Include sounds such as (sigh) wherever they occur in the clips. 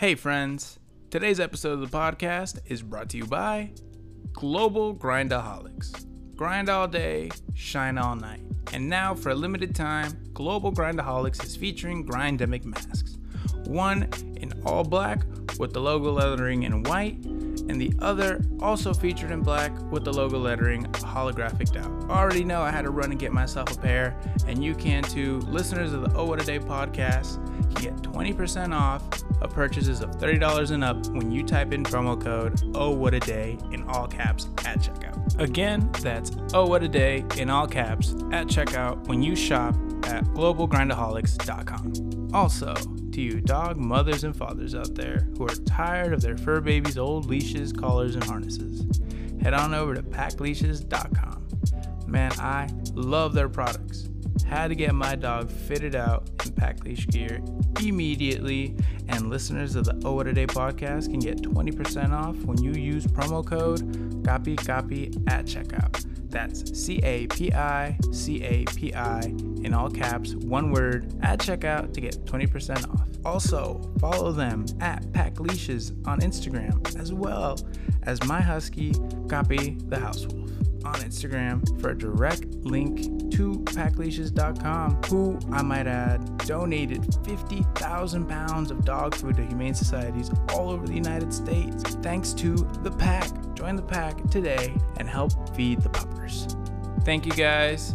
Hey, friends. Today's episode of the podcast is brought to you by Global Grindaholics. Grind all day, shine all night. And now, for a limited time, Global Grindaholics is featuring Grindemic masks. One in all black with the logo lettering in white, and the other also featured in black with the logo lettering holographic out. Already know I had to run and get myself a pair, and you can too. Listeners of the Oh What a Day podcast can get 20% off of purchases of $30 and up when you type in promo code Oh What a Day in all caps at checkout. Again, that's Oh What a Day in all caps at checkout when you shop at globalgrindaholics.com. Also, to you dog mothers and fathers out there who are tired of their fur babies' old leashes, collars, and harnesses, head on over to packleashes.com. Man, I love their products. Had to get my dog fitted out in pack leash gear immediately, and listeners of the Oh What a Day podcast can get 20% off when you use promo code Capi Capi at checkout. That's C A P I C A P I in all caps, one word at checkout to get 20% off. Also, follow them at Pack Leashes on Instagram as well as my husky, Capi the House Wolf on Instagram for a direct link to packleashes.com, who I might add donated 50,000 pounds of dog food to humane societies all over the United States. Thanks to the pack. Join the pack today and help feed the puppers. Thank you guys.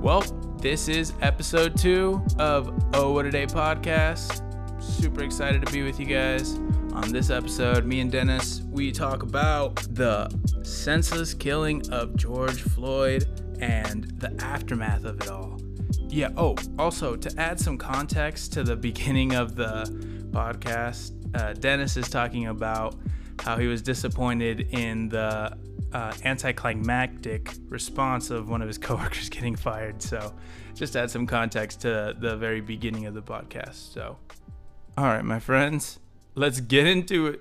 Well, this is episode two of Oh What a Day podcast. Super excited to be with you guys. On this episode, me and Dennis, we talk about the senseless killing of George Floyd and the aftermath of it all. Yeah, oh, also to add some context to the (laughs) beginning of the podcast, uh, Dennis is talking about how he was disappointed in the uh, anticlimactic response of one of his (laughs) coworkers getting fired. So, just add some context to the very beginning of the podcast. So, all right, my friends, let's get into it.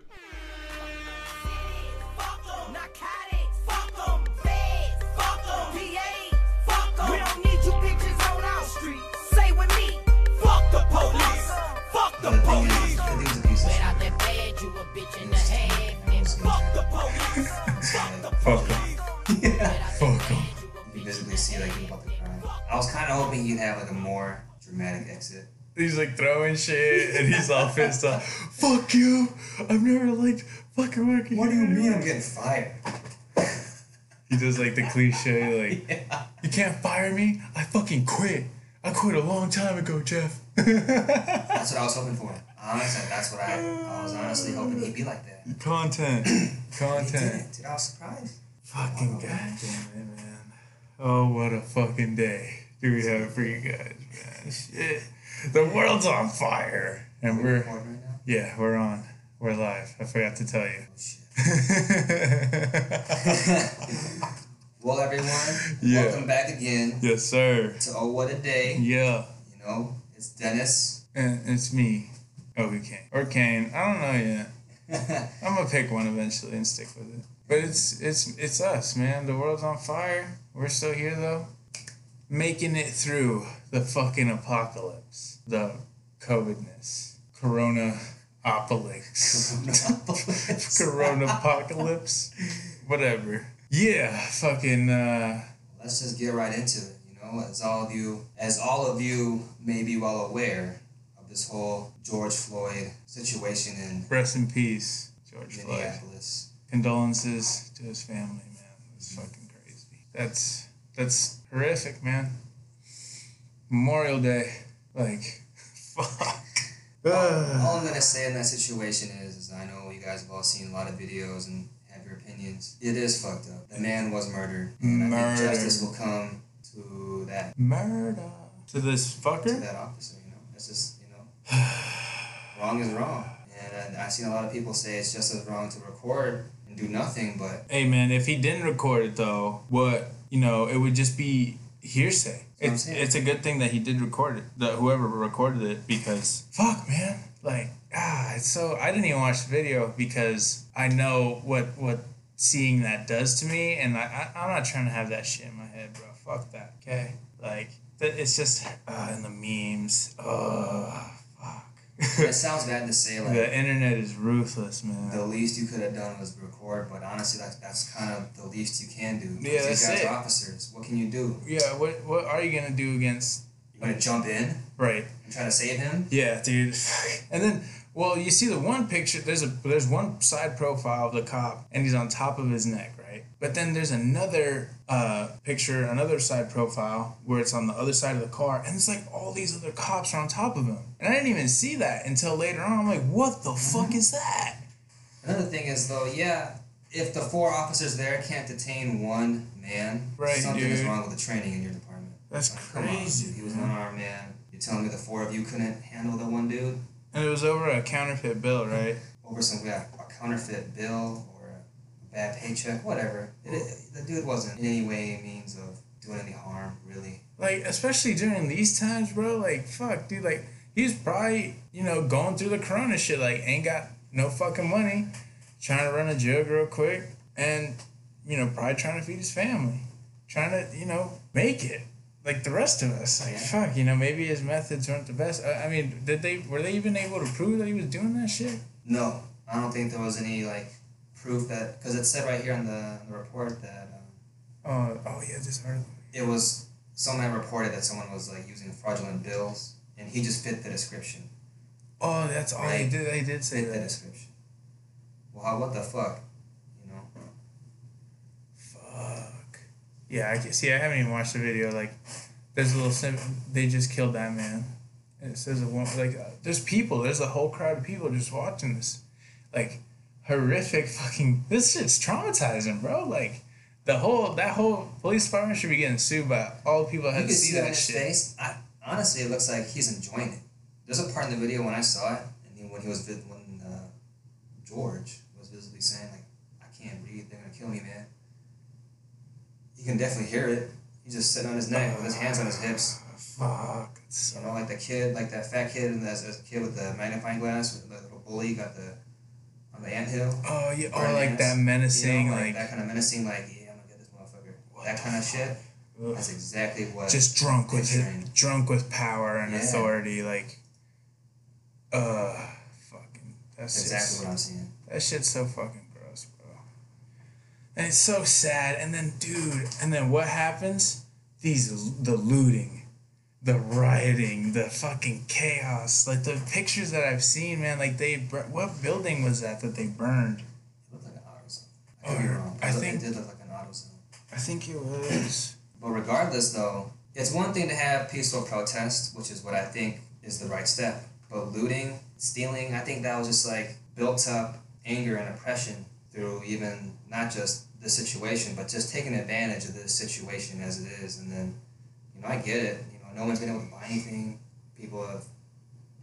Fuck him. (laughs) Yeah. Fuck him. You can visibly see like he's about to cry. I was kind of hoping he'd have like a more dramatic exit. He's like throwing shit and he's all pissed off. Fuck you! I've never liked fucking working. What do you mean I'm getting fired? He does like the cliche, like, (laughs) Yeah. you can't fire me? I fucking quit. I quit a long time ago, Jeff. That's what I was hoping for. Honestly, that's what I, I was honestly hoping he'd be like that. (clears throat) Content. Content. Dude, I was surprised. Fucking goddamn it, man. Oh, what a fucking day do we have for you guys, man. (laughs) Shit. The world's on fire. And we're, right yeah, we're on. We're live. I forgot to tell you. Oh. (laughs) Well, everyone, Yeah. welcome back again yes, sir. to Oh What a Day. Yeah. You know, it's Dennis. And it's me, oh, Obi Kane. Or Kane. I don't know yet. (laughs) I'm gonna pick one eventually and stick with it. But it's it's it's us, man. The world's on fire. We're still here though. Making it through the fucking apocalypse. The COVIDness. Corona apocalypse. Corona apocalypse. Whatever. Yeah, fucking uh Let's just get right into it. You know, as all of you, as all of you may be well aware of this whole George Floyd situation in rest in peace, George Floyd. Minneapolis. condolences to his family, man. It's fucking crazy. That's that's horrific, man. Memorial Day, like, (laughs) fuck. (sighs) All I'm gonna say in that situation is, is I know you guys have all seen a lot of videos and have your opinions. It is fucked up. The man was murdered, and I think justice will come to that Murder to this fucker. to that officer. You know, it's just you know, (sighs) wrong is wrong, and I've seen a lot of people say it's just as wrong to record and do nothing, but Hey, man, if he didn't record it though, what you know, it would just be hearsay. It's it's a good thing that he did record it. The whoever recorded it because fuck, man, like ah, it's so I didn't even watch the video because I know what what seeing that does to me, and I, I I'm not trying to have that shit in my head, bro. Fuck that, okay? Like that, it's just uh, in the memes. Oh, it (laughs) sounds bad to say like the internet is ruthless, man. the least you could have done was record, but honestly, that's that's kind of the least you can do. Yeah, These that's guys it. are officers. What can you do? yeah, what what are you gonna do against You gonna jump in right? and try to save him? Yeah, dude. (laughs) And then, well, you see the one picture. There's a there's one side profile of the cop, and he's on top of his neck, right? But then there's another uh, picture, another side profile where it's on the other side of the car, and it's like all these other cops are on top of him, and I didn't even see that until later on. I'm like, what the fuck is that? Another thing is though, yeah, if the four officers there can't detain one man, Right, something is wrong with the training in your department. That's Like, crazy. dude. He was an unarmed man. You're telling me the four of you couldn't handle the one dude And it was over a counterfeit bill, right? over some yeah, a counterfeit bill bad paycheck, whatever. It, it, the dude wasn't in any way means of doing any harm, really. Like, especially during these times, bro. Like, fuck, dude. Like, he's probably, you know, going through the corona shit. Like, ain't got no fucking money, trying to run a jug real quick, and, you know, probably trying to feed his family, trying to, you know, make it. Like the rest of us, like Yeah. fuck, you know, maybe his methods weren't the best. I, I mean, did they were they even able to prove that he was doing that shit? No, I don't think there was any like proof that because it said right here in the, the report that um, Oh, oh yeah, this article. it was someone reported that someone was like using fraudulent bills, and he just fit the description. Oh, that's all they did. They did say Fit the that. description. Well, how, what the fuck, you know? Fuck. Yeah, I can see. I haven't even watched the video. Like, there's a little sim. They just killed that man. And it says a woman. Like, uh, there's people. There's a whole crowd of people just watching this. Like, horrific fucking. This shit's traumatizing, bro. Like, the whole that whole police department should be getting sued by all the people that You had to see see that his shit. face. I, honestly, it looks like he's enjoying it. There's a part in the video when I saw it, and when he was when uh, George was visibly saying like, "I can't breathe. They're gonna kill me, man." You can definitely hear it. He's just sitting on his neck with his hands on his hips. Fuck. You know, like the kid, like that fat kid, and as kid with the magnifying glass, with the little bully got the on the anthill. Oh yeah. Oh, like hands. that menacing, you know, like, that kind of menacing, like yeah, I'm gonna get this motherfucker. What that kind of shit. ugh. That's exactly what. just drunk with it, drunk with power and Yeah. authority, like, uh, fucking. That's just- exactly what I'm seeing. That shit's so fucking gross, bro. And it's so sad. And then, dude, and then what happens? These the looting, the rioting, the fucking chaos. Like the pictures that I've seen, man. Like they, bur- what building was that that they burned? It looked like an auto zone. I oh, wrong. I It think- it did look like an auto zone. I think it was. (clears throat) But regardless, though, it's one thing to have peaceful protest, which is what I think is the right step. But looting, stealing, I think that was just like built up anger and oppression through even not just the situation, but just taking advantage of this situation as it is. And then, you know, I get it. No one's been able to buy anything. People have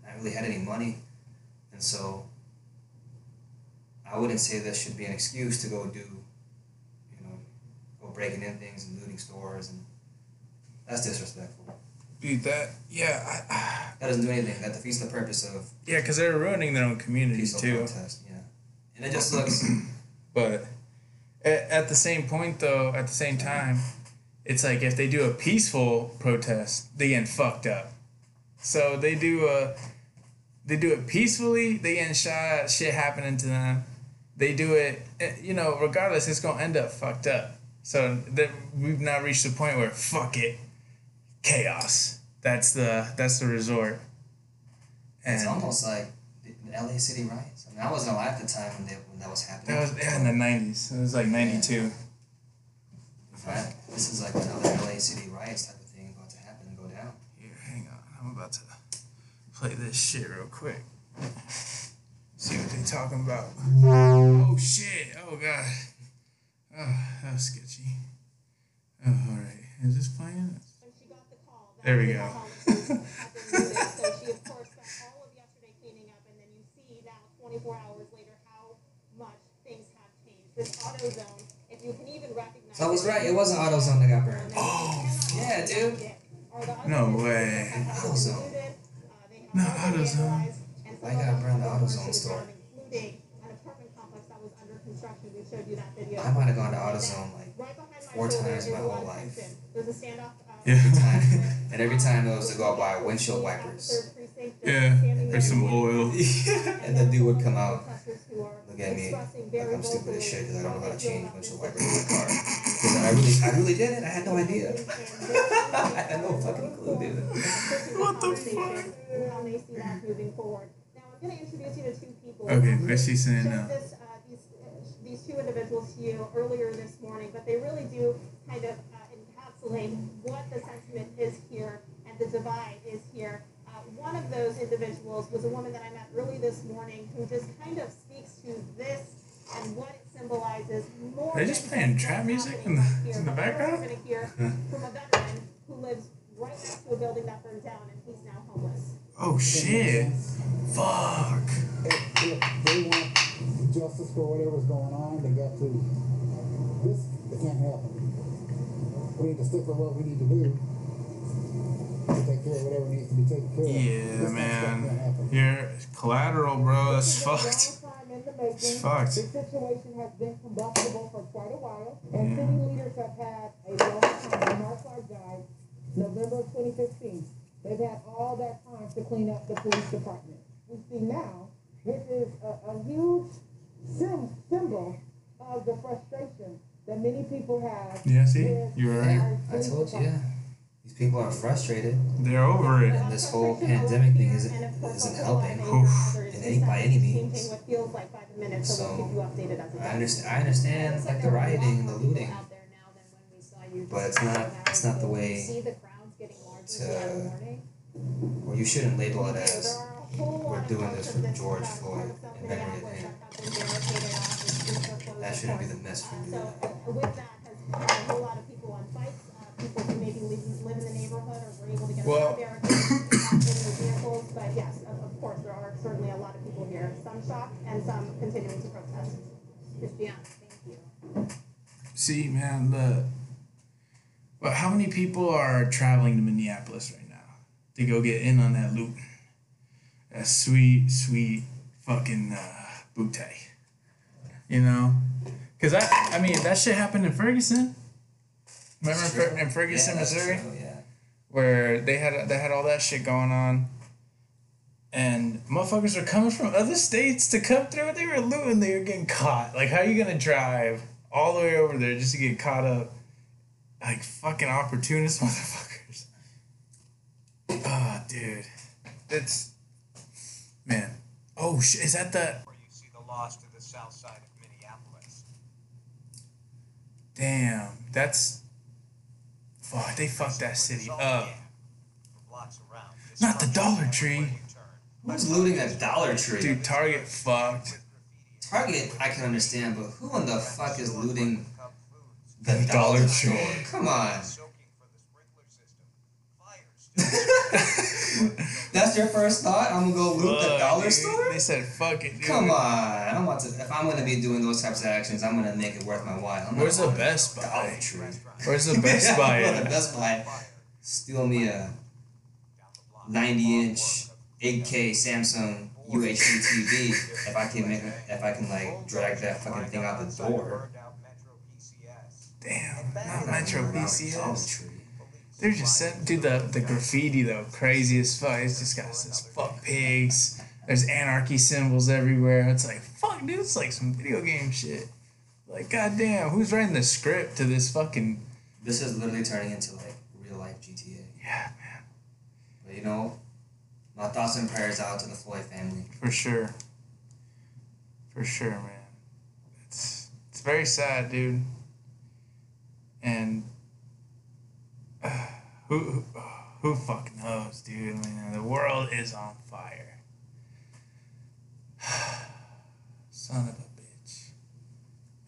not really had any money, and so I wouldn't say this should be an excuse to go do, you know, go breaking in things and looting stores, and that's disrespectful. Dude, that yeah, I, (sighs) That doesn't do anything. That defeats the purpose of yeah, because they're ruining their own communities too. protest. Yeah, and it just looks. (clears throat) But at, at the same point, though, at the same time, it's like if they do a peaceful protest, they get fucked up. So they do a, they do it peacefully. They get shot. Shit happening to them. They do it, eh, you know. Regardless, it's gonna end up fucked up. So that we've now reached the point where fuck it, chaos. That's the that's the resort. It's almost like LA City riots. I mean, I wasn't alive at the time when, they, when that was happening. that was yeah, in the nineties. It was like ninety two. Right? This is like another LA City riots type of thing about to happen and go down. Here, hang on. I'm about to play this shit real quick. See what they're talking about. Oh shit! Oh god. Oh, that was sketchy. Oh, all right. Is this playing? When she got the call, that There we go. alcoholic had so she, of course, spent all of yesterday cleaning up, and then you see now, 24 hours later, how much things have changed. This auto zone, if you can even recognize. So I was right. It wasn't AutoZone that got burned. Oh, Yeah, dude. No way. AutoZone. No, auto zone. Why you got burned burn the auto zone store? Including an apartment complex that was under construction. We showed you that video. I might have gone to AutoZone like Right behind my four times my whole life. tension. There's a standoff. Yeah. (laughs) and every time it was to go by windshield wipers. Third precinct think just Yeah, standing or some and- oil. (laughs) and the dude would come out, protesters who are look at me, like I'm stupid as shit because I don't know how to what they feel change about windshield this wipers in my car. Because I really, I really did it. I had no idea. (laughs) I had no fucking clue, dude. what the fuck? How they see that moving forward. Now I'm going to introduce you to two people. Okay, what's she saying Showed now? uh, these, uh, two individuals to you earlier this morning, but they really do kind of uh, encapsulate what the sentiment is here and the divide is here. One of those individuals was a woman that I met early this morning who just kind of speaks to this and what it symbolizes more. They're just playing trap music in the- here. in the But we're background? going to hear from a veteran who lives right next to a building that burned down and he's now homeless. Oh shit. Fuck. if, if they want justice for whatever's going on, they got to. This it can't happen. We need to stick with what we need to do to take care of whatever needs to be taken care of. Yeah, This kind of stuff can't man. happen. You're collateral, bro. That's This has been a fucked. long time in the making. It's fucked. This situation has been combustible for quite a while, and Yeah. city leaders have had a long time. Jamar Clark died November of 2015. They've had all that time to clean up the police department. We see now, this is a, a huge sim- symbol of the frustration that many people have. Yeah, see? You're right. I police told you, yeah. These people are frustrated. They're over it. And this whole pandemic thing isn't- isn't helping Oof. in any- by any means. Changing what feels like by the minute, so So, we'll keep you updated I understand. I understand like the rioting and the looting, out there now than when we saw you but it's not. It's not the way. See the crowds getting larger to- throughout the morning. Or you shouldn't label it as. are a whole we're doing this for George Floyd part and Memory of him. that have been barricaded off, the streets are closed, That of shouldn't be course. the mess people on bikes, people who maybe live, live in the neighborhood or were able to get Well- around barricades uh, in their vehicles. But yes, of, of course, there are certainly a lot of people here, some shocked and some continuing to protest. Christiane, thank you. See, man, the. Well, how many people are traveling to Minneapolis right now to go get in on that loot? That sweet, sweet fucking uh, booty. You know? Because I, I mean, that shit happened in Ferguson. Remember That's Fer- in Ferguson, yeah, Missouri? true, yeah. where they had they had all that shit going on, and motherfuckers were coming from other states to come through. They were looting. They were getting caught. Like, how are you gonna drive all the way over there just to get caught up? Like fucking opportunist (laughs) motherfuckers. Oh, dude, that's man. Oh shit! Is that the where you see the loss to the south side of Minneapolis. damn? That's fuck. They fucked that city up. For blocks around. Not the Dollar Tree. everywhere you. Who's looting a Dollar Tree? Dude, Target fucked. Target, I can understand, but who in the fuck is looting the Dollar Dollar Tree. Store? Come on. (laughs) That's your first thought? I'm gonna go loot the dollar dude. store? They said, "Fuck it, dude." Come on. I don't want to. If I'm gonna be doing those types of actions, I'm gonna make it worth my while. I'm Where's the Best Dollar Buy? Tree. Where's the (laughs) Best Buy? the? Best Buy. Steal me a 90 inch 8K Samsung UHD TV if I can make if I can like drag that fucking thing out the door. Metro PCS. Damn, not I'm Metro going around with PCS. They're just sent, dude. The the graffiti though, crazy as fuck. It's just got this fuck pigs. There's anarchy symbols everywhere. It's like fuck, dude. It's like some video game shit. Like goddamn, who's writing the script to this fucking? This is literally turning into like real life GTA. Yeah, man, But you know, my thoughts and prayers out to the Floyd family. for sure. For sure, man. It's it's very sad, dude. And who who, fuck knows, dude? Man, the world is on fire. (sighs) Son of a bitch.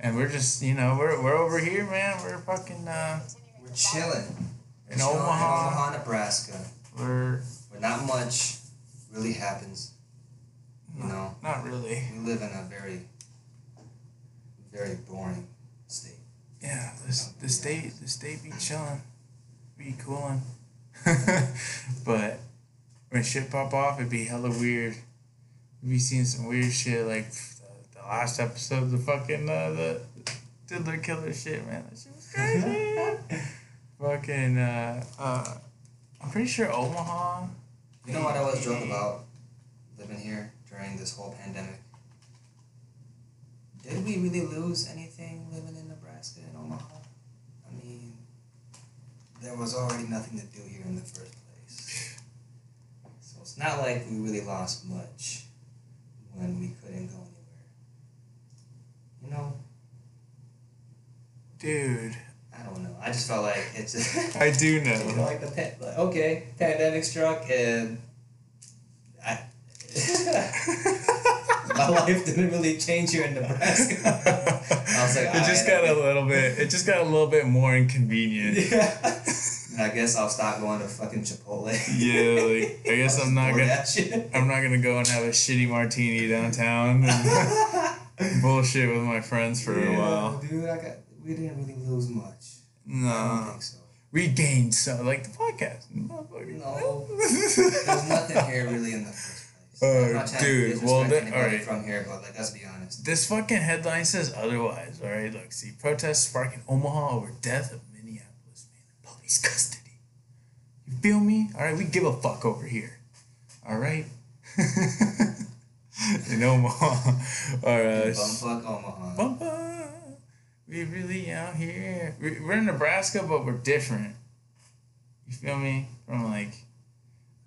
And we're just, you know, we're we're over here, man. We're fucking uh We're chilling. We're In Omaha. in Omaha, Nebraska, we're where not much really happens. You know, not really. we live in a very, very boring state. Yeah, this the state the state be chilling, be cooling. (laughs) but when shit pop off, it'd be hella weird. We be seeing some weird shit like the, the last episode, of the fucking uh, the Diddler Killer shit, man. That shit was crazy. (laughs) fucking uh, uh, I'm pretty sure Omaha You know what I was joke about living here during this whole pandemic? Did we really lose anything living in Nebraska and Omaha? I mean, there was already nothing to do here in the first place. So it's not like we really lost much when we couldn't go anywhere. You know, Dude, I don't know. I just felt like it's. Just, (laughs) I do (laughs) You know, know. like the pan- like, okay, pandemic struck and I (laughs) my life didn't really change here in Nebraska. I was like, it just got a little bit. It just got a little bit more inconvenient. yeah. I guess I'll stop going to fucking Chipotle. Yeah, like I (laughs) guess I'm not gonna. I'm not gonna go and have a shitty martini downtown and (laughs) bullshit with my friends for a while. dude. I got. We didn't really lose much. No. I don't think so. we gained so like the podcast. No. (laughs) There's nothing here really in the first place. Oh, I'm not trying dude, well, that- alright. from here, but like, let's be honest. This fucking headline says otherwise. All right, look, see, protests spark in Omaha over death of Minneapolis man in police custody. You feel me? All right, we give a fuck over here. All right. (laughs) in uh, Omaha, all right. Bumfuck Omaha. Bumpa. We really out here. We- We're in Nebraska, but we're different. You feel me? From like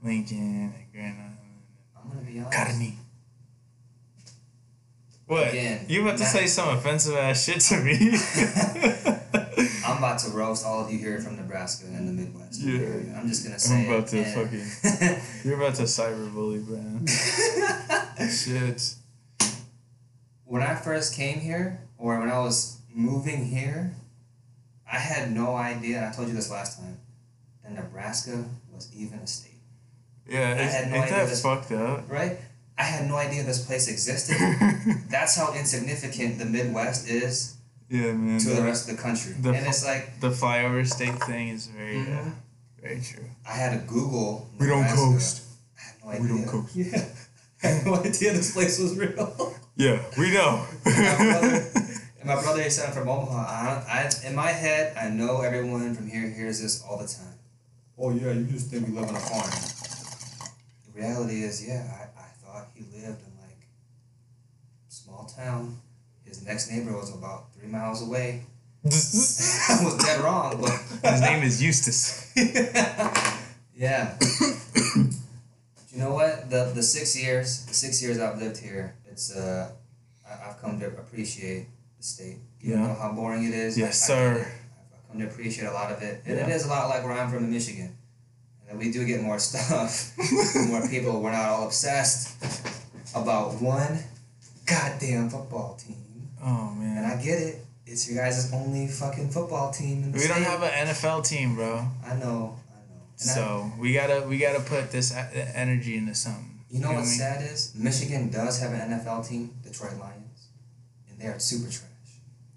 Lincoln and Grand Island. I'm gonna be honest. Academy. What? Again, you about to say some offensive ass shit to me? (laughs) (laughs) (laughs) I'm about to roast all of you here from Nebraska and the Midwest. Yeah. I'm just gonna say. I'm about to fucking. (laughs) You're about to cyberbully, man. (laughs) shit. when I first came here, or when I was moving here, I had no idea. and I told you this last time. That Nebraska was even a state, Yeah, I it's, had no idea that this- fucked up? right? I had no idea this place existed. That's how insignificant the Midwest is yeah, man. to the, the rest of the country. the and fu- it's like the flyover state thing is very, uh, Mhm. very true. I had to Google. We don't Nebraska. coast. I had no idea. We don't coast. Yeah. (laughs) I had no idea this place was real. (laughs) Yeah, we know. (laughs) my brother, and my brother is from Omaha. I, I, in my head, I know everyone from here hears this all the time. Oh yeah, you just think we live on a farm. The reality is, yeah, I, I thought he lived in like small town. His next neighbor was about three miles away. (laughs) (laughs) I was dead wrong, but (laughs) his name is Eustace. yeah. (coughs) you know what? The the six years, the six years I've lived here, it's uh, I, I've come to appreciate the state. You Yeah. know how boring it is. Yes, I- I sir. I've come to appreciate a lot of it, and it Yeah. is a lot like where I'm from in Michigan. And we do get more stuff, more people. We're not all obsessed about one goddamn football team. Oh man. And. I get it. It's your guys' only fucking football team in the We don't have an NFL team, bro. I know, I know. And I- So we gotta we gotta put this energy into something. You know Feel what's me? sad is Michigan does have an NFL team, Detroit Lions, and they are super trash.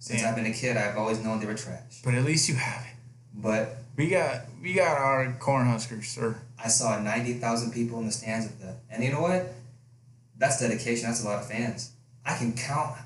Since Damn. I've been a kid, I've always known they were trash. But at least you have it. But We got we got our Cornhuskers, sir. I saw ninety thousand people in the stands at the, and you know what? That's dedication. That's a lot of fans. I can count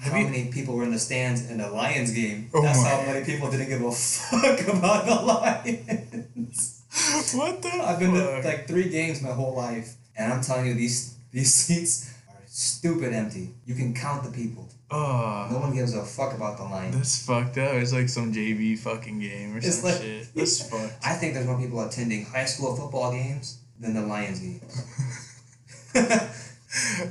how you- many people were in the stands in the Lions game. Oh That's my. how many people didn't give a (laughs) fuck about the Lions. (laughs) what the I've been to like three games my whole life, and I'm telling you, these these (laughs) seats are stupid empty. You can count the people. Ah. No one gives a fuck about the Lions. that's fucked up. It's like some JV fucking game or It's some like- shit. That's fucked. I think there's more people attending high school football games than the Lions games.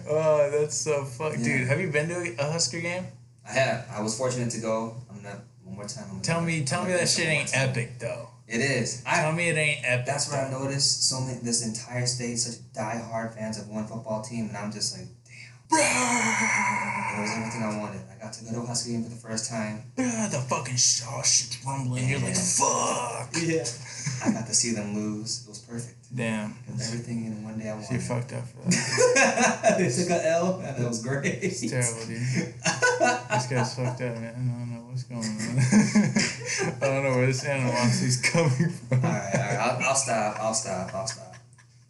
Oh, that's so fucked, Yeah. dude. Have you been to a Husker game? I have. I was fortunate to go. I'm not one more time. I'm Tell me, tell me that shit ain't epic though. It is. Tell I. me it ain't epic. That's what I noticed. So many. This entire state, such die-hard fans of one football team, and I'm just like. It was everything I wanted. I got to go to a Husker game for the first time. Ah, the fucking saw shit's rumbling. You're like, fuck. Yeah. I got to see them lose. It was perfect. Damn. It was everything in one day I She You fucked up for that. (laughs) they took a L, and it was great. It's terrible, dude. This guy's fucked up, man. I don't know what's going on. (laughs) I don't know where this animosity's coming from. All right, all right. I'll, I'll stop. I'll stop. I'll stop.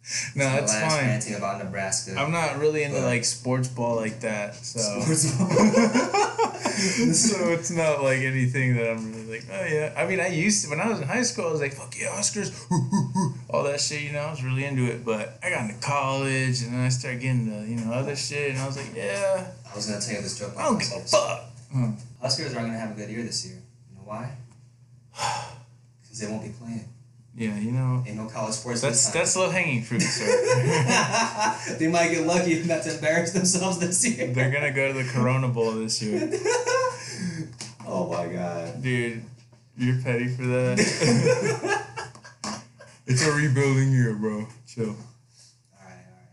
(laughs) No, that's fine. ranting about Nebraska. I'm not really into like sports ball like that, so Sports ball. (laughs) so it's not like anything that I'm really like, oh yeah. I mean, I used to when I was in high school. I was like, fuck yeah, Oscars, (laughs) all that shit. You know, I was really into it. But I got into college and then I started getting the you know other shit, and I was like, yeah, I was gonna tell you this joke. I don't give a fuck. Hmm. Huskers are gonna have a good year this year. You know why? (sighs) Because they won't be playing. Yeah, you know, Ain't no college sports. that's that's low hanging fruit, sir. (laughs) they might get lucky not to embarrass themselves this year. They're gonna go to the Corona Bowl this year, (laughs) oh my god. dude. You're petty for that. (laughs) it's a rebuilding year, bro. Chill. Alright,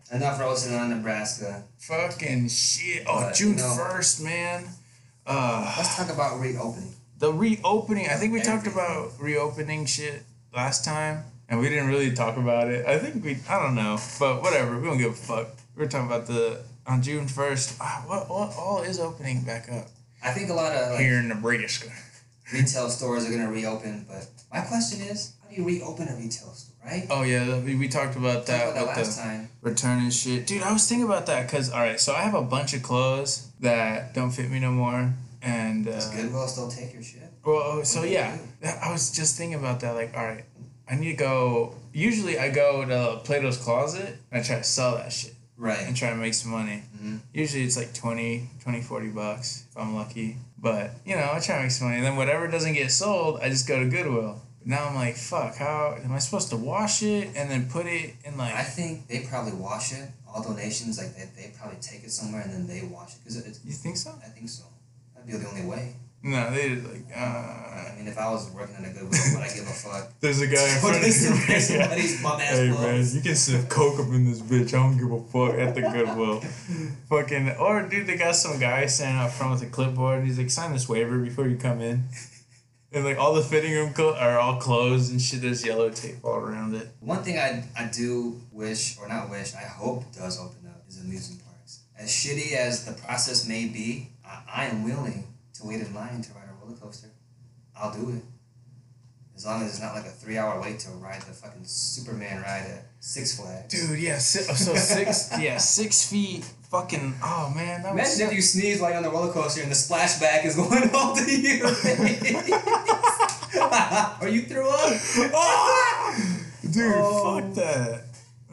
alright. Enough roasting on Nebraska. Fucking shit. Oh, But, June you know- first, man. Uh, Let's talk about reopening. the reopening. I think we talked about reopening shit last time, and we didn't really talk about it. I think we. I don't know, but whatever. We don't give a fuck. We We're talking about the on June first. Ah, what what all is opening back up I think a lot of like, here in Nebraska? retail stores are gonna reopen, but my question is, how do you reopen a retail store, right? Oh yeah, we, we talked about Talked that about that last time. returning shit, dude. I was thinking about that because all right, so I have a bunch of clothes that don't fit me no more, and Does uh, Goodwill still take your shit? Well, so yeah, I was just thinking about that. Like, all right, I need to go. Usually, I go to Plato's Closet and I try to sell that shit Right. and try to make some money. Mhm. Usually, it's like 20, 20, 40 bucks if I'm lucky. But you know, I try to make some money. And then whatever doesn't get sold, I just go to Goodwill. Now I'm like, fuck, how am I supposed to wash it and then put it in like? I think they probably wash it. All donations, like they, they probably take it somewhere and then they wash it. Cause it, it's, you think so? I think so. That'd be the only way. No, they just like. Uh, I mean, if I was working in a Goodwill, would I give a fuck? (laughs) there's a guy in front of you. somebody's bum ass Hey man, you can sniff coke up in this bitch. I don't give a fuck at the Goodwill. (laughs) Fucking or dude, they got some guy standing out front with a clipboard. And he's like, sign this waiver before you come in. (laughs) And like all the fitting room clo- are all closed and shit. There's yellow tape all around it. One thing I, I do wish, or not wish, I hope does open up is amusement parks. As shitty as the process may be, I, I am willing to wait in line to ride a roller coaster. I'll do it. As long as it's not like a three hour wait to ride the fucking Superman ride at Six Flags. Dude, yeah, si- oh, so six, yeah, six feet. Fucking, oh man, that was. Imagine if you sneeze you're on the roller coaster and the splashback is (laughs) going all to you. (laughs) (laughs) Are you threw up. Oh! Dude, Oh. fuck that.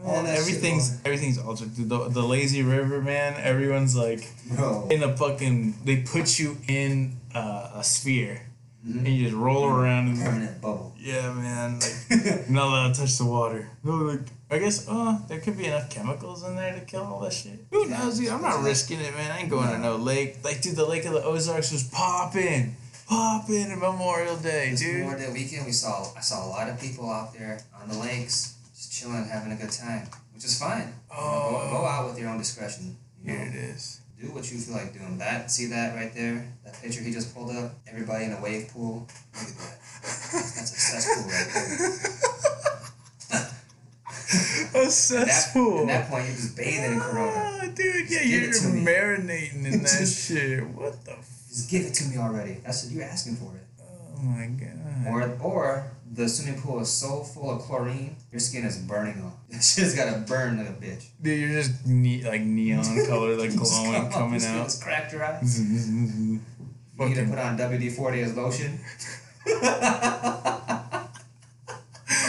Man, everything's everything's altered. Dude, the, the lazy river, man. Everyone's like Bro. in a fucking. They put you in uh, a sphere, Mhm. and you just roll around in. Permanent bubble. Yeah, man. Like (laughs) not allowed to touch the water. No, like I guess. Uh, there could be enough chemicals in there to kill all that shit. Who knows? Dude, I'm not risking it, man. I ain't going to No. no lake. Like, dude, the lake of the Ozarks was popping, popping in Memorial Day, This dude. Memorial Day weekend, we saw I saw a lot of people out there on the lakes, just chilling, having a good time, which is fine. You know, go, go Oh. out with your own discretion. You know, Here it is. do what you feel like doing. That see that right there, that picture he just pulled up. Everybody in a wave pool. Look at that. That's a cesspool right there. (laughs) A At that, cesspool. at that point, you're just bathing in Corona. Ah, dude, yeah, you're marinating in (laughs) that shit. What the? F- Just give it to me already. That's what you're asking for it. oh my god. Or or the swimming pool is so full of chlorine, your skin is burning off. That shit's gotta burn like a bitch. Dude, you're just ne- like neon (laughs) color, like glowing, Just come coming Just out. Just cracked your eyes. (laughs) You need to put on WD forty as lotion. (laughs)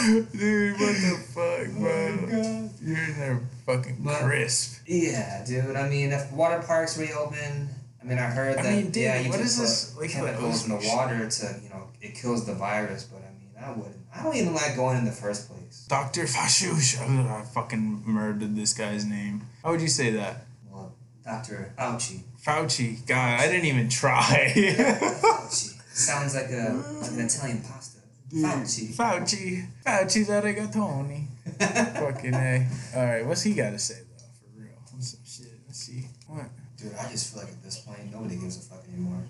Dude, what the fuck, oh bro? Oh God. You're in there fucking But- crisp. Yeah, dude. I mean, if water parks reopen, I mean, I heard I that. mean, dude, yeah, you what can is put this, like, chemicals in the water to, you know, it kills the virus. But I mean, I wouldn't. I don't even like going in the first place. Dr. Fashush. I fucking murdered this guy's name. How would you say that? Well, Doctor Fauci. Fauci. God, I didn't even try. Fauci (laughs) sounds like a like an Italian pasta. Fauci. Fauci. Fauci da rigatoni. (laughs) fucking A. Alright, what's he got to say, though, for real? What's some shit? Let's see. What? Dude, I just feel like at this point, nobody gives a fuck anymore.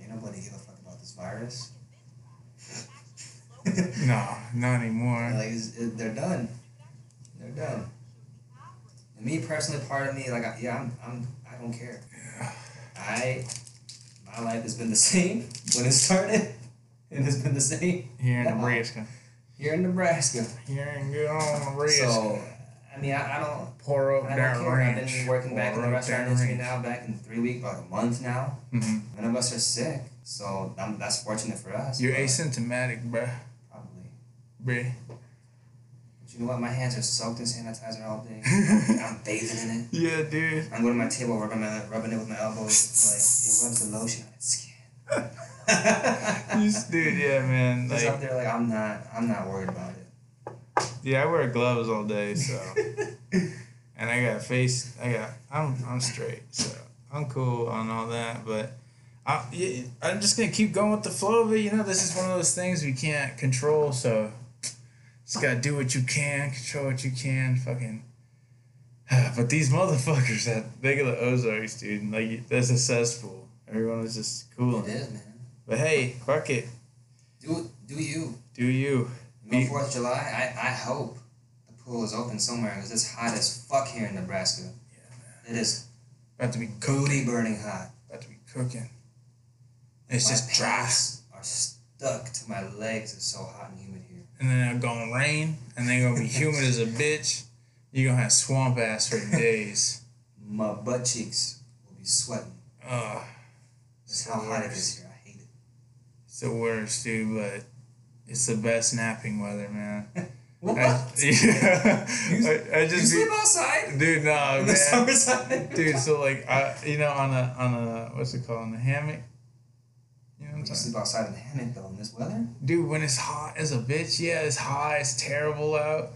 Ain't nobody give a fuck about this virus. (laughs) No, not anymore. Like, it, they're done. They're done. And me personally, part of me, like, I, yeah, I'm, I'm, I don't care. I, my life has been the (laughs) same when it started, and it's been the same Here in. Nebraska. here in Nebraska. Here in good old Nebraska. So, I mean, I, I don't. Pour up I don't care. I've ranch. been working back in the restaurant industry ranch. now, back in three weeks, like a month now. Mhm. None of us are sick, so um, that's fortunate for us. You're asymptomatic, bruh. Bruh. But you know what? My hands are soaked in sanitizer all day. (laughs) I'm bathing in it. Yeah, dude. I'm going to my table, rubbing, my, rubbing it with my elbows. Like, it rubs the lotion on its skin. (laughs) You dude, yeah, man. Just out Like, there, like, I'm not, I'm not worried about it. yeah, I wear gloves all day, so. (laughs) and I got face. I got. I'm. I'm straight, so I'm cool on all that. But I, I'm just gonna keep going with the flow of it. You know, this is one of those things we can't control, so just gotta do what you can, control what you can. Fucking. (sighs) But these motherfuckers that they go to Ozarks, dude, like that's a cesspool. Everyone was just cool. It is, man. But hey, fuck it. Do do you? Do you? No Fourth of July. I, I hope the pool is open somewhere because it's hot as fuck here in Nebraska. Yeah, man. It is About to be booty burning hot. About to be cooking. It's my just dry. are stuck to my legs. It's so hot and humid here. And then it's gonna rain, and then gonna be (laughs) humid as a bitch. You're gonna have swamp ass for days. (laughs) My butt cheeks will be sweating. Ugh, That's how hot it is here. I hate it. it's the worst, dude, but it's the best napping weather, man. (laughs) What? I, yeah. I, I you just sleep be, outside dude, no, the man. summertime? Dude, so like, I, you know, on a on a what's it called, on the hammock. I'm sleep outside in the hammock though in this weather. Dude, when it's hot as a bitch, yeah, it's hot, it's terrible out.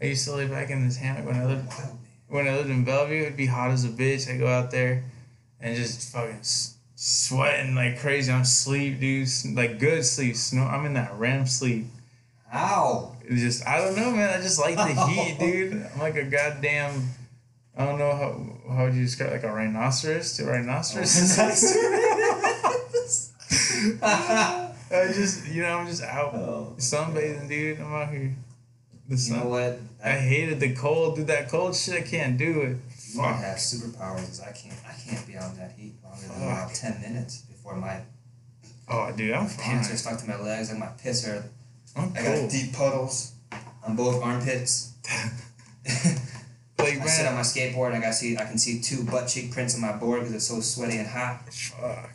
I used to lay back in this hammock when I lived when I lived in Bellevue. It'd be hot as a bitch. I go out there and just fucking s- sweating like crazy. I'm asleep, dude. Like good sleep. Snow. I'm in that REM sleep. Ow. It's just I don't know, man. I just like the heat, (laughs) dude. I'm like a goddamn. I don't know how how would you describe like a rhinoceros? A rhinoceros. Oh. (laughs) (laughs) I just you know I'm just out Oh. sunbathing, dude. I'm out here. The You sun. know what? I hated the cold, dude. That cold shit, I can't do it. You Fuck. have superpowers. I can't. I can't be out in that heat longer than Fuck. about ten minutes before my Oh, dude, I'm fine. pants are stuck to my legs and my piss are. I'm I got deep puddles on both armpits. (laughs) (laughs) I sit on my skateboard and I got see. I can see two butt cheek prints on my board because it's so sweaty and hot. fuck.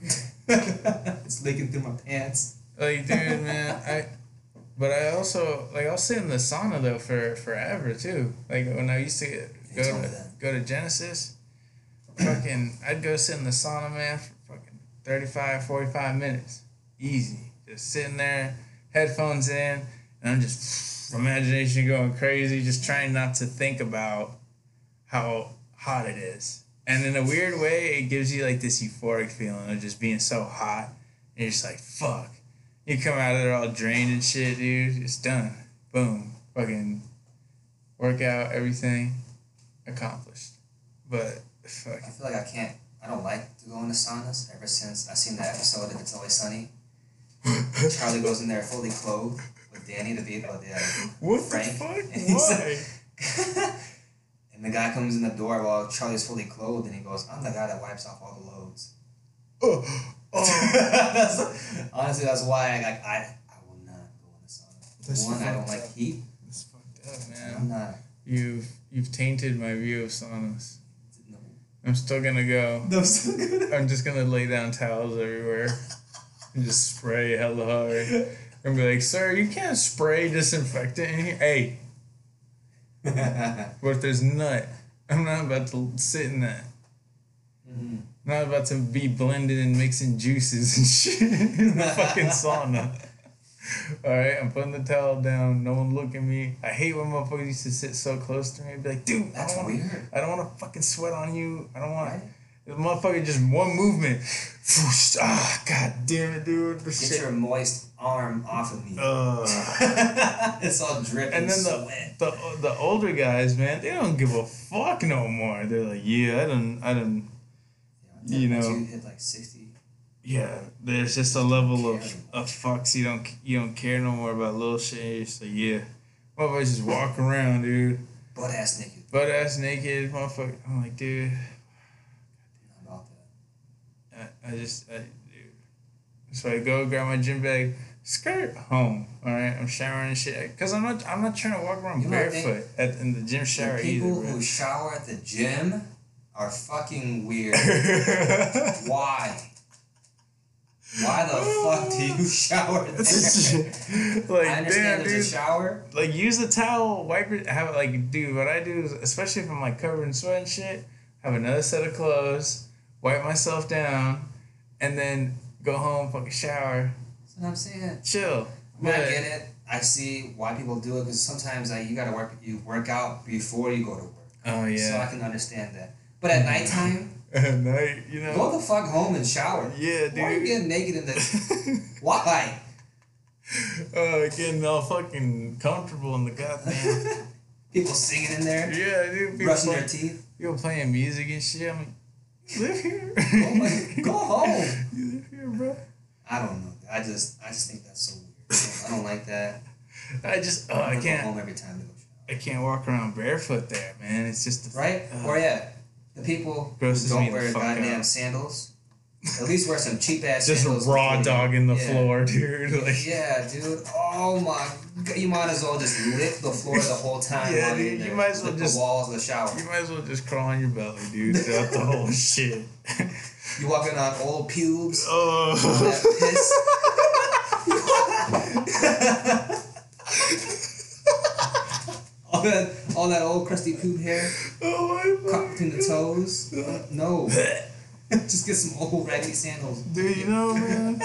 (laughs) it's leaking through my pants. Oh, like, dude, man, (laughs) I. But I also like I'll sit in the sauna though for forever too. Like when I used to You go to go to Genesis, fucking I'd go sit in the sauna man for fucking 35, 45 minutes, easy. Just sitting there, headphones in, and I'm just imagination going crazy, just trying not to think about how hot it is. And in a weird way, it gives you like this euphoric feeling of just being so hot. And you're just like, fuck. You come out of there all drained and shit, dude. It's done. Boom. Fucking workout, everything accomplished. But fuck. I feel like I can't. I don't like to go into saunas ever since I seen that episode of It's Always Sunny. (laughs) Charlie goes in there fully clothed with Danny, the beat, oh, yeah, What Frank. the fuck? (laughs) Why? (laughs) and the guy comes in the door while Charlie's fully clothed, and he goes, "I'm the guy that wipes off all the loads." oh, oh. (laughs) That's- honestly, that's why I, like, I I will not go in the sauna. That's One, I don't like up. heat. It's fucked up, man. I'm not. You've you've tainted my view of saunas. No, I'm still gonna go. no, so good. (laughs) I'm just gonna lay down towels everywhere and just spray hella hard. And be like, sir, you can't spray disinfectant in here. Hey, (laughs) what if there's nut? I'm not about to sit in that. Mhm. Not about to be blending and mixing juices and (laughs) shit in the fucking sauna. Alright, I'm putting the towel down. No one look at me. I hate when motherfuckers used to sit so close to me and be like, dude, I That's don't want weird. I don't want to fucking sweat on you. I don't want Right? the motherfucker just one movement. Whoosh, ah, god damn it, dude. The Get shit. your moist arm off of me. Ugh. (laughs) it's all dripping And then sweat. the, the the older guys, man, they don't give a fuck no more. They're like, yeah, I don't, I don't. Yeah, you know. you hit like sixty. Yeah, there's just a level of, of fucks you don't you don't care no more about little shit. You're just like, yeah, motherfuckers just walk around, dude, Butt ass naked. butt ass naked, motherfucker. I'm like, dude, Not about that. I, just, I, dude. So I go grab my gym bag, skirt home. All right, I'm showering and shit. Cause I'm not I'm not trying to walk around You know what I barefoot at in the gym shower The people either. who shower at the gym are fucking weird. (laughs) Why? Why the fuck do you (laughs) shower there? (laughs) like I understand damn, there's dude. a shower. like use a towel, wipe it. Have it like, dude. What I do is, especially if I'm like covered in sweat and shit, have another set of clothes, wipe myself down, and then go home, fucking shower, That's what I'm saying. chill. I mean, I get it. I see why people do it because sometimes like, you gotta work. You work out before you go to work. Oh yeah. So I can understand that. But at nighttime, (laughs) At night, you know. go the fuck home and shower. Yeah, dude. Why are you getting naked in the? (laughs) Why? uh, (laughs) getting all fucking comfortable in the goddamn. People singing in there, yeah, dude. People, brushing play, their teeth. people playing music and shit. Like, you live here. Oh my, (laughs) go home. You live here, bro. I don't know. I just, I just think that's so weird. I don't like that. (laughs) I just, oh, I'm I gonna Go can't, home every time to go shower. I can't walk around barefoot there, man. It's just Right? uh, or yeah, the people who don't wear goddamn out. sandals. At least wear some cheap ass just raw dog in the yeah. floor, dude. (laughs) Like, Yeah, dude. Oh my. g- You might as well just lick the floor the whole (laughs) time. Yeah, dude, you might as well just- the walls of the shower. you might as well just crawl on your belly, dude, throughout the whole (laughs) shit. You walking on old pubes. oh. That all that, all that old crusty pube hair oh my caught between the toes. No, (laughs) just get some old raggedy sandals. Dude, you know, (laughs) man,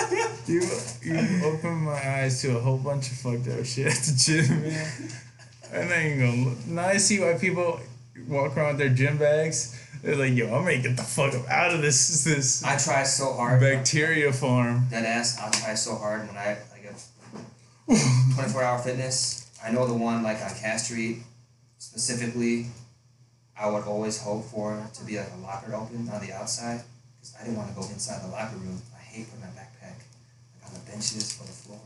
you you opened my eyes to a whole bunch of fucked up shit at the gym, man. And I ain't gonna. look- Now I see why people walk around with their gym bags. They're like, yo, I'm gonna get the fuck up out of this this I try so hard. bacteria farm. That ass, I try so hard when I like a 24 hour fitness. I know the one like on Cass Street specifically. I would always hope for to be like a locker open on the outside because I didn't want to go inside the locker room. I hate putting my backpack like on the benches or the floor.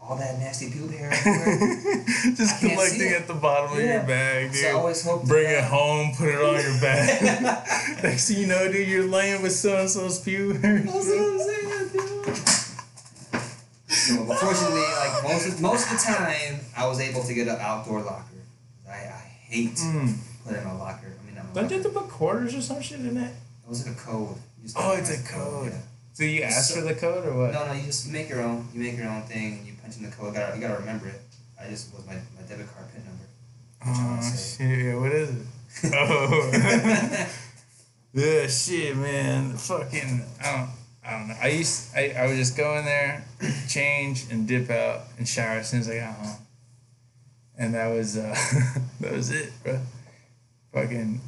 All that nasty pube hair. (laughs) Just I collecting at the bottom of your bag, dude. So I always hope to Bring it home, put it on your back. (laughs) Next thing you know, dude, you're laying with so and so's pubes. That's what I'm saying, dude. So, but fortunately, like most of, most of the time, I was able to get an outdoor locker. I, I hate Mm. putting a locker. I mean, not a Don't you have to put quarters or some shit in it? It was like a code. You Oh, it's a the code. yeah. So you ask So- for the code or what? No, no, you just make your own. You make your own thing. and You punch in the code. Gotta, you gotta remember it. I just was my, my debit card pin number. Oh shit! Yeah, what is it? (laughs) Oh. (laughs) yeah, shit, man. Fucking, I don't, I don't know. I used, I, I would just go in there, (clears throat) change, and dip out and shower as soon as I got home. And that was, uh, (laughs) that was it, bro. Fucking,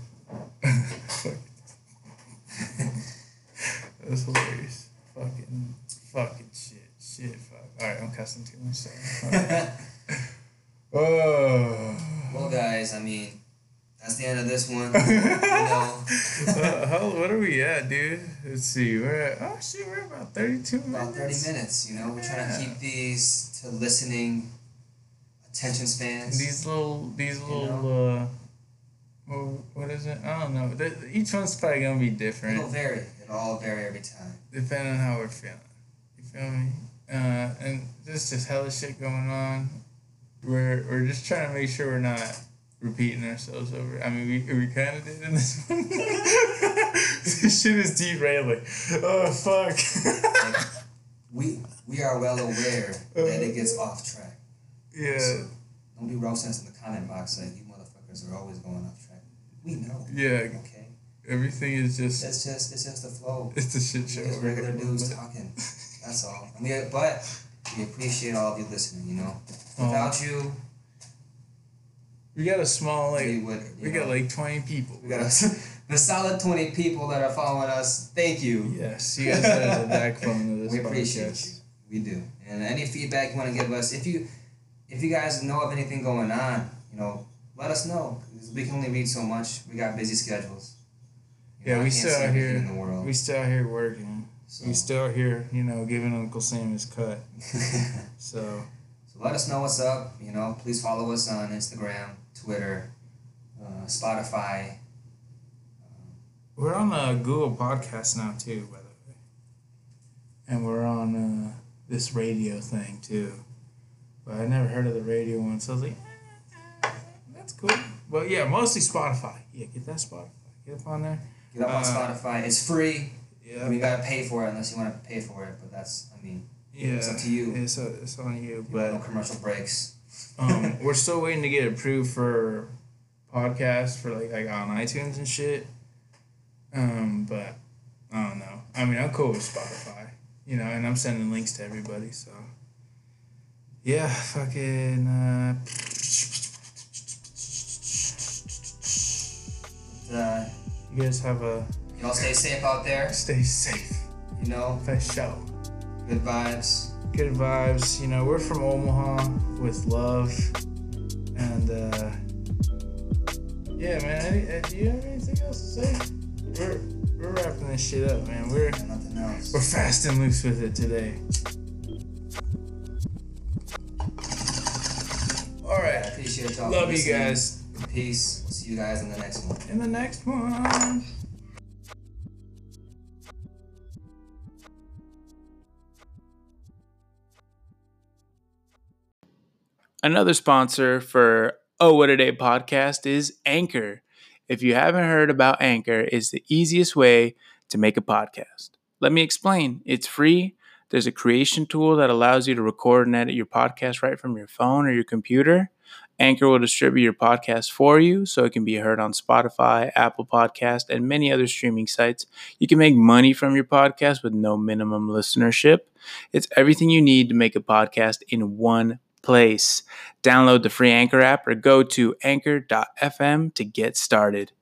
(laughs) fuck. that was hilarious. Fucking, fucking shit, shit, fuck. All right, I'm cussing too much. Sorry. (laughs) Oh. well, guys, I mean, that's the end of this one. (laughs) know, uh, how, what are we at, dude? Let's see. We're at, oh shit, we're about 32 minutes. about 30 minutes. You know, we're trying to keep these to listening attention spans. These little, these You little, uh, well, what is it? I don't know. They, each one's probably gonna be different, It'll vary. It'll all vary every time. depending on how we're feeling. You feel me? Uh, and there's just hella shit going on. We're, we're just trying to make sure we're not repeating ourselves over. I mean, we, we kind of did in this one. (laughs) this shit is derailing. Oh, fuck. (laughs) We we are well aware that it gets off track. yeah. So don't be roasting us in the comment box like you motherfuckers are always going off track. We know. Yeah, Okay. everything is just It's just it's just the flow. it's the shit show. Just regular dudes talking. (laughs) That's all. I mean, but we appreciate all of you listening. You know, oh. without you, We got a small we like would. we got like twenty people. we got a, the (laughs) solid twenty people that are following us. Thank you. Yes, you guys are the (laughs) backbone of this We appreciate podcast. you. We do. And any feedback you want to give us, if you if you guys know of anything going on, you know, let us know. We can only read so much. We got busy schedules. You Yeah, know, we still out here. in the world. We still out here working. so, We still here, you know, giving Uncle Sam his cut. (laughs) So so let us know what's up. You know, please follow us on Instagram, Twitter, uh, Spotify. we're on uh, Google Podcast now too, by the way. And we're on uh, this radio thing too. But I never heard of the radio one, so I was like, eh, that's cool. But yeah, mostly Spotify. Yeah, get that Spotify. Get up on there. Get up on Uh, Spotify. It's free. Yeah. I mean, you gotta pay for it unless you want to pay for it. But that's, I mean, yeah. it's up to you. It's, uh, it's on you. but no commercial breaks. um, (laughs) we're still waiting to get approved for podcasts for like like on iTunes and shit. Um, but I don't know. I mean, I'm cool with Spotify, you know, and I'm sending links to everybody. So yeah, fucking. Uh, Uh, you guys have a y'all stay safe out there. stay safe. You know, For show. good vibes. Good vibes. You know, we're from Omaha with love, and uh, yeah, man. Any, uh, do you have anything else to say? We're we're wrapping this shit up, man. We're Nothing else. we're fast and loose with it today. All I appreciate y'all. Love you guys. Peace. We'll see you guys in the next one. In the next one. Another sponsor for Oh What a Day podcast is Anchor. If you haven't heard about Anchor, it's the easiest way to make a podcast. Let me explain. It's free. There's a creation tool that allows you to record and edit your podcast right from your phone or your computer. Anchor will distribute your podcast for you so it can be heard on Spotify, Apple Podcast, and many other streaming sites. You can make money from your podcast with no minimum listenership. It's everything you need to make a podcast in one place. Download the free Anchor app or go to anchor.fm to get started.